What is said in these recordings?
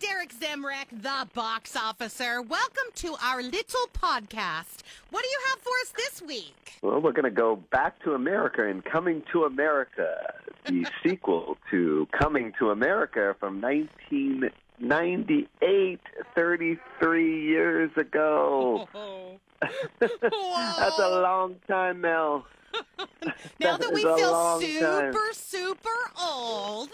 Derek Zemrak, the box officer. Welcome to our little podcast. What do you have for us this week? Well, we're going to go back to America and Coming to America, the sequel to Coming to America from 1998, 33 years ago. Oh. That's a long time, Mel. now That that we feel super, time. super old.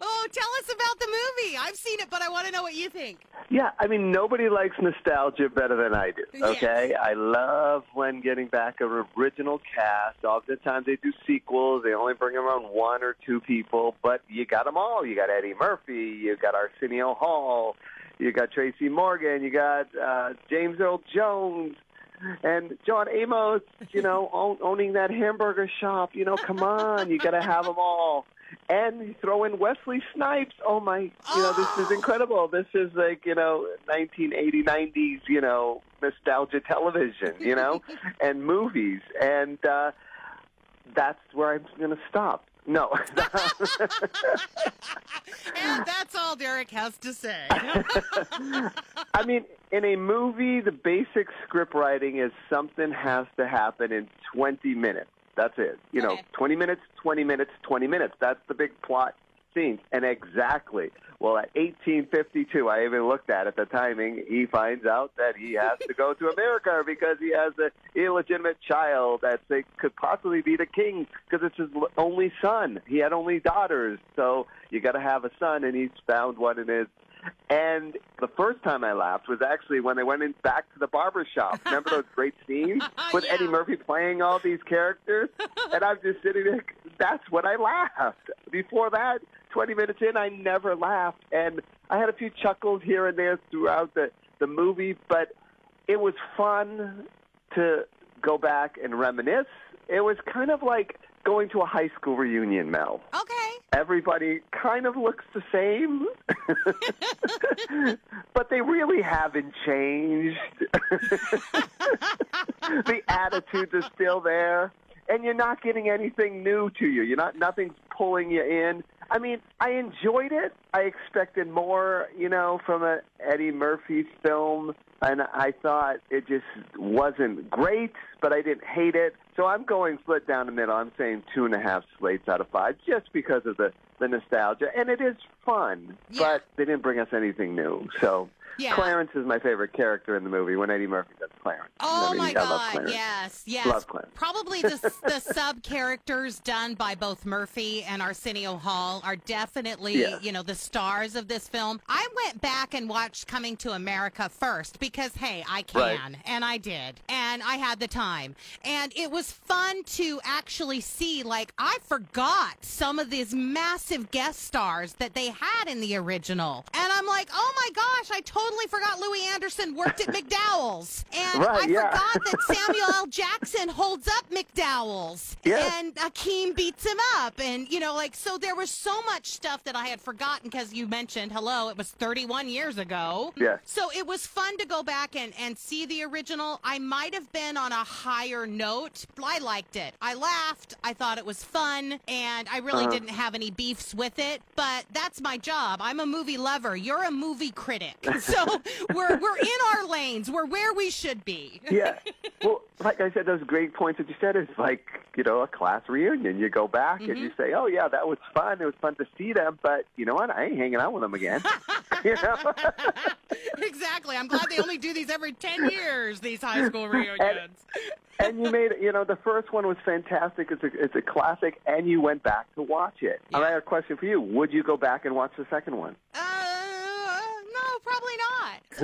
Oh, tell us about the movie. I've seen it, but I want to know what you think. Yeah, I mean, nobody likes nostalgia better than I do. Yes. Okay, I love when getting back an original cast. Oftentimes they do sequels; they only bring around one or two people, but you got them all. You got Eddie Murphy, you got Arsenio Hall, you got Tracy Morgan, you got uh, James Earl Jones. And John Amos, you know, own, owning that hamburger shop. You know, come on, you got to have them all. And you throw in Wesley Snipes. Oh my, you know, this is incredible. This is like, you know, 1980, 90s, you know, nostalgia television, you know, and movies. And uh, that's where I'm going to stop. No. And that's all Derek has to say. I mean, in a movie, the basic script writing is something has to happen in 20 minutes. That's it. You know, 20 minutes, 20 minutes, 20 minutes. That's the big plot scene. And exactly. Well, at 1852, I even looked at it, the timing. He finds out that he has to go to America because he has an illegitimate child that they could possibly be the king because it's his only son. He had only daughters. So you got to have a son, and he's found one in his and the first time I laughed was actually when they went in back to the barber shop. Remember those great scenes with Yeah. Eddie Murphy playing all these characters? and I'm just sitting there. That's when I laughed. Before that, 20 minutes in, I never laughed. And I had a few chuckles here and there throughout the, the movie, but it was fun to go back and reminisce. It was kind of like going to a high school reunion, Mel okay. Everybody kind of looks the same, but they really haven't changed. the attitudes are still there, and you're not getting anything new to you. You're not nothing's pulling you in. I mean, I enjoyed it. I expected more, you know, from a Eddie Murphy film, and I thought it just wasn't great, but I didn't hate it. So I'm going split down the middle. I'm saying two and a half slates out of five, just because of the the nostalgia, and it is fun. Yeah. But they didn't bring us anything new. So Yeah. Clarence is my favorite character in the movie when Eddie Murphy does Clarence. Oh I mean, my God! Yes, yes. Love Clarence. Probably the the sub characters done by both Murphy and Arsenio Hall are definitely Yeah. you know the stars of this film. I went back and watched Coming to America first because hey, I can Right. and I did and I had the time and it was fun to actually see. Like I forgot some of these massive guest stars that they had in the original, and I'm like, oh my gosh, I totally forgot Louie Anderson worked at McDowell's, and Right, I yeah. forgot that Samuel L. Jackson holds up McDowell's, Yes. and Akeem beats him up, and you know, like so there was so much stuff that I had forgotten because you mentioned, hello, it was 31 years ago. Yes. So it was fun to go back and and see the original. I might have been on a higher note. I liked it. I laughed. I thought it was fun, and I really Uh-huh. didn't have any beefs with it. But that's my job. I'm a movie lover. You're a movie critic. So we're we're in our lanes. We're where we should be. yeah. Well, like I said, those great points that you said is like, you know, a class reunion. You go back and Mm-hmm. you say, oh, yeah, that was fun. It was fun to see them, but you know what? I ain't hanging out with them again. you know? exactly. I'm glad they only do these every 10 years, these high school reunions. and you made, you know, the first one was fantastic. It's a, it's a classic, and you went back to watch it. Yeah. And I have a question for you. Would you go back and watch the second one? Uh, no, probably not.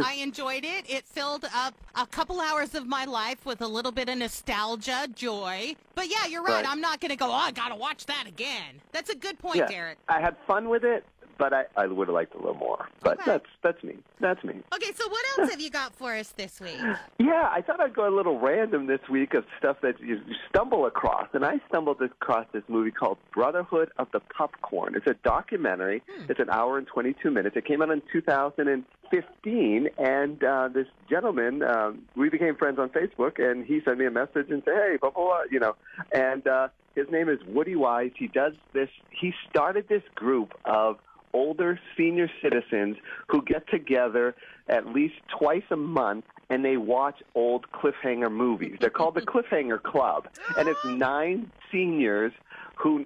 I enjoyed it. It filled up a couple hours of my life with a little bit of nostalgia, joy. But yeah, you're right. Right. I'm not going to go, oh, I got to watch that again. That's a good point, yeah. Derek. I had fun with it, but I, I would have liked a little more. But Okay. that's that's me. That's me. Okay, so what else have you got for us this week? Yeah, I thought I'd go a little random this week of stuff that you you stumble across. And I stumbled across this movie called Brotherhood of the Popcorn. It's a documentary. It's an hour and 22 minutes. It came out in 2015. And uh, this gentleman, um, we became friends on Facebook, and he sent me a message and said, hey, blah, blah, blah, you know. And uh, his name is Woody Wise. He does this, he started this group of older senior citizens who get together at least twice a month and they watch old cliffhanger movies. They're called the Cliffhanger Club, and it's nine seniors who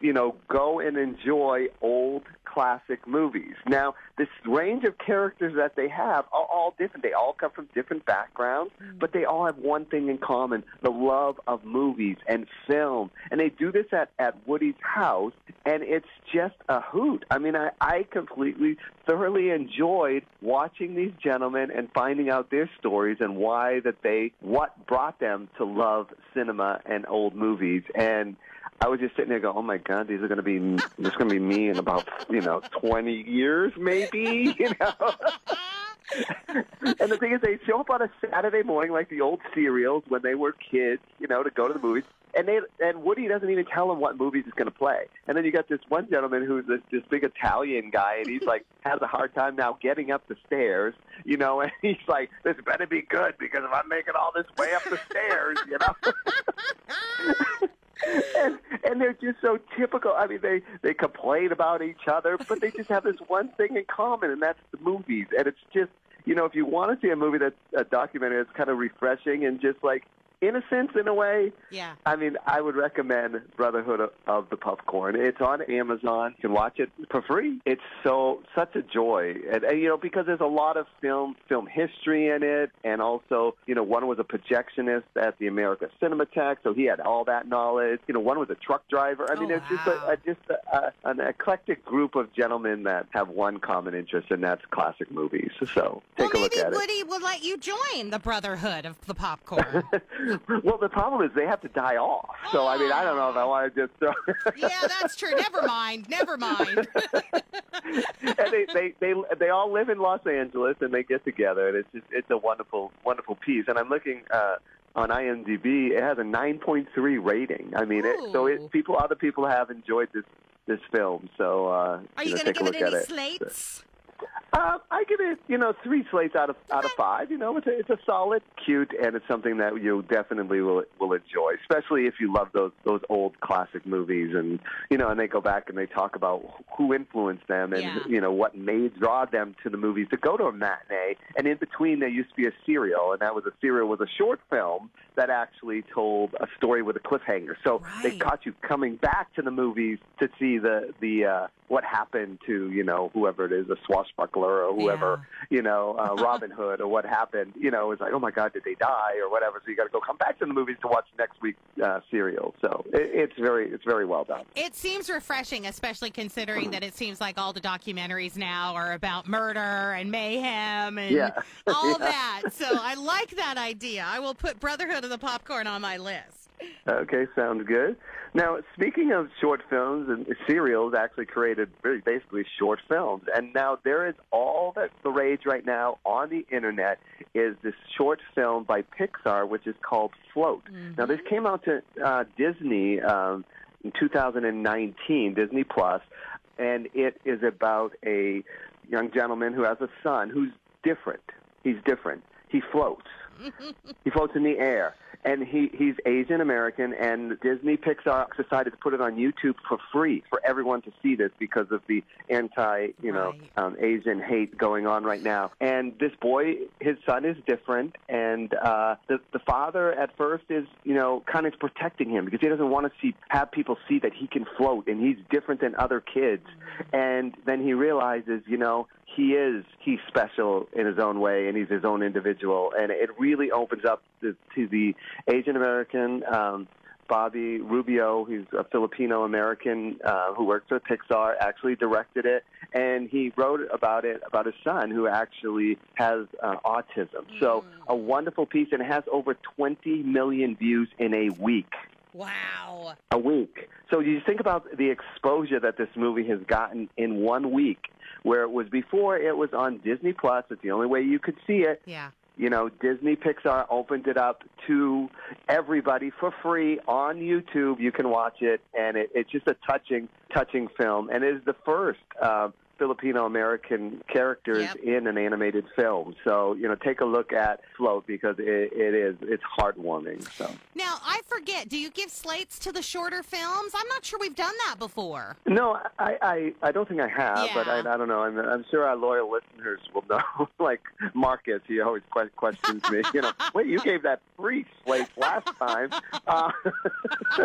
you know, go and enjoy old classic movies. Now, this range of characters that they have are all different. They all come from different backgrounds, mm-hmm. but they all have one thing in common, the love of movies and film. And they do this at, at Woody's house, and it's just a hoot. I mean, I, I completely, thoroughly enjoyed watching these gentlemen and finding out their stories and why that they, what brought them to love cinema and old movies. And I was just sitting there going, "Oh my God, these are going to be this going to be me in about you know twenty years, maybe." You know. and the thing is, they show up on a Saturday morning like the old serials when they were kids, you know, to go to the movies. And they and Woody doesn't even tell them what movies he's going to play. And then you got this one gentleman who's this, this big Italian guy, and he's like has a hard time now getting up the stairs, you know. And he's like, "This better be good because if I'm making all this way up the stairs, you know." and and they're just so typical. I mean, they they complain about each other, but they just have this one thing in common, and that's the movies. And it's just you know, if you want to see a movie that's a documentary that's kind of refreshing and just like innocence in a way. Yeah. I mean, I would recommend Brotherhood of, of the Popcorn. It's on Amazon. You can watch it for free. It's so such a joy, and, and you know because there's a lot of film film history in it, and also you know one was a projectionist at the America Cinematheque, so he had all that knowledge. You know, one was a truck driver. I mean, Oh, there's just a, a just a, a, an eclectic group of gentlemen that have one common interest, and that's classic movies. So take well, a look at it. Maybe Woody will let you join the Brotherhood of the Popcorn. well, the problem is they have to die off. So I mean, I don't know if I want to just throw. yeah, that's true. Never mind. Never mind. and they, they they they all live in Los Angeles and they get together and it's just it's a wonderful wonderful piece. And I'm looking uh, on IMDb, it has a 9.3 rating. I mean, it, so it people other people have enjoyed this this film. So uh, Are you know, going to take a give it look any at it. slates? Uh, I give it, you know, three slates out of out of five. You know, it's a, it's a solid, cute, and it's something that you definitely will will enjoy, especially if you love those those old classic movies. And you know, and they go back and they talk about who influenced them and Yeah. you know what made draw them to the movies to go to a matinee. And in between, there used to be a serial, and that was a serial was a short film that actually told a story with a cliffhanger. So they caught you coming back to the movies to see the the uh, what happened to you know whoever it is, a swashbuckler or whoever you know uh, Robin Hood or what happened. You know, it's like oh my God, did they die or whatever? So you got to go come back to the movies to watch next week's uh, serial. So it, it's very it's very well done. It seems refreshing, especially considering that it seems like all the documentaries now are about murder and mayhem and Yeah. all Yeah. that. So I like that idea. I will put Brotherhood of the Popcorn on my list. Okay, sounds good. Now, speaking of short films and serials, actually created really basically short films, and now there is all that the rage right now on the internet is this short film by Pixar, which is called Float. Now, this came out to uh, Disney um, in 2019, Disney Plus, and it is about a young gentleman who has a son who's different. He's different. He floats. He floats in the air, and he he's Asian American. And Disney Pixar decided to put it on YouTube for free for everyone to see this because of the anti you know Right. um, Asian hate going on right now. And this boy, his son is different, and uh, the the father at first is you know kind of protecting him because he doesn't want to see have people see that he can float and he's different than other kids. And then he realizes, you know, he is he's special in his own way and he's his own individual. And it really opens up to, to the asian american um bobby rubio he's a filipino american uh, who works at pixar actually directed it. And he wrote about it about his son who actually has uh, autism. So a wonderful piece and it has over 20 million views in a week Wow. a week. So you think about the exposure that this movie has gotten in one week, where it was before it was on Disney Plus. It's the only way you could see it. Yeah. You know, Disney Pixar opened it up to everybody for free on YouTube. You can watch it, and it, it's just a touching, touching film. And it is the first uh, Filipino American characters Yep. in an animated film. So you know, take a look at Float because it, it is it's heartwarming. So Now, I forget, do you give slates to the shorter films? I'm not sure we've done that before. no, I I, I don't think I have, but I, I don't know. I'm, I'm sure our loyal listeners will know. like Marcus, he always que- questions me. You know, wait, you gave that free slate last time. Uh,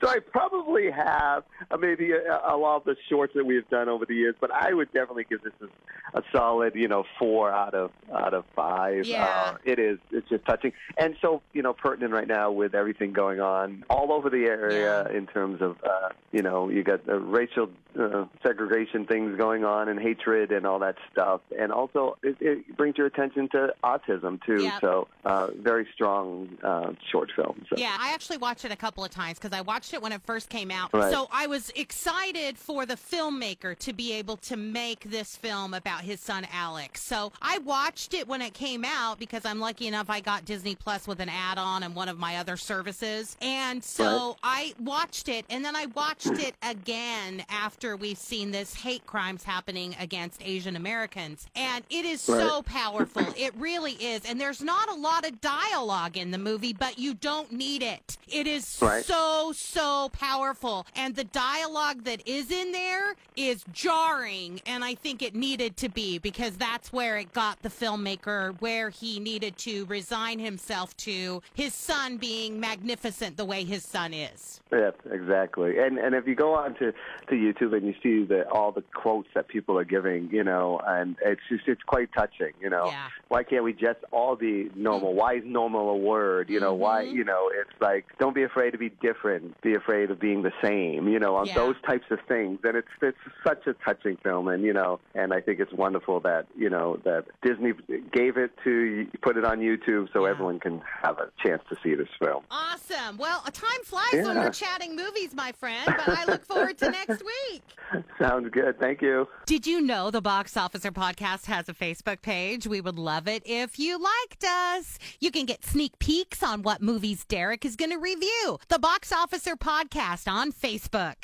so I probably have uh, maybe a, a lot of the shorts that we have done over the years, but I would definitely give this a, a solid, you know, four out of out of five. Yeah. Uh, it is. It's just touching, and so you know, pertinent right now with everything going on all over the area in terms of uh, you know, you got the racial uh, segregation things going on and hatred and all that stuff, and also it, it brings your attention to autism too. Yep. So uh, very strong uh, short film. So. Yeah, I actually watched it a couple of times because I watched it when it first came out. Right. So I was excited for the filmmaker to be able to make this film about his son Alex. So I watched it when it came out because I'm lucky enough I got Disney Plus with an add on and one of my other services. And so I watched it and then I watched it again after we've seen this hate crimes happening against Asian Americans. And it is so powerful. It really is. And there's not a lot of dialogue in the movie, but you don't need it. It is Right. so, so powerful. And the dialogue that is in there is jarring. And I think it needed to be because that's where it got the filmmaker where he needed to resign himself to his son being magnificent the way his son is. Yes, exactly. And and if you go on to, to YouTube and you see the all the quotes that people are giving, you know, and it's just it's quite touching, you know. Yeah. Why can't we just all be normal? Why is normal a word? You know, why Mm-hmm. you know, it's like don't be afraid to be different, be afraid of being the same, you know, on Yeah. those types of things. And it's it's such a touching film and you know, and I think it's wonderful that, you know, that Disney gave it to put it on YouTube so Yeah. everyone can have a chance to see this film. Awesome. Well, time flies when Yeah. we're chatting movies, my friend, but I look forward to next week. Sounds good. Thank you. Did you know the Box Officer Podcast has a Facebook page? We would love it if you liked us. You can get sneak peeks on what movies Derek is going to review. The Box Officer Podcast on Facebook.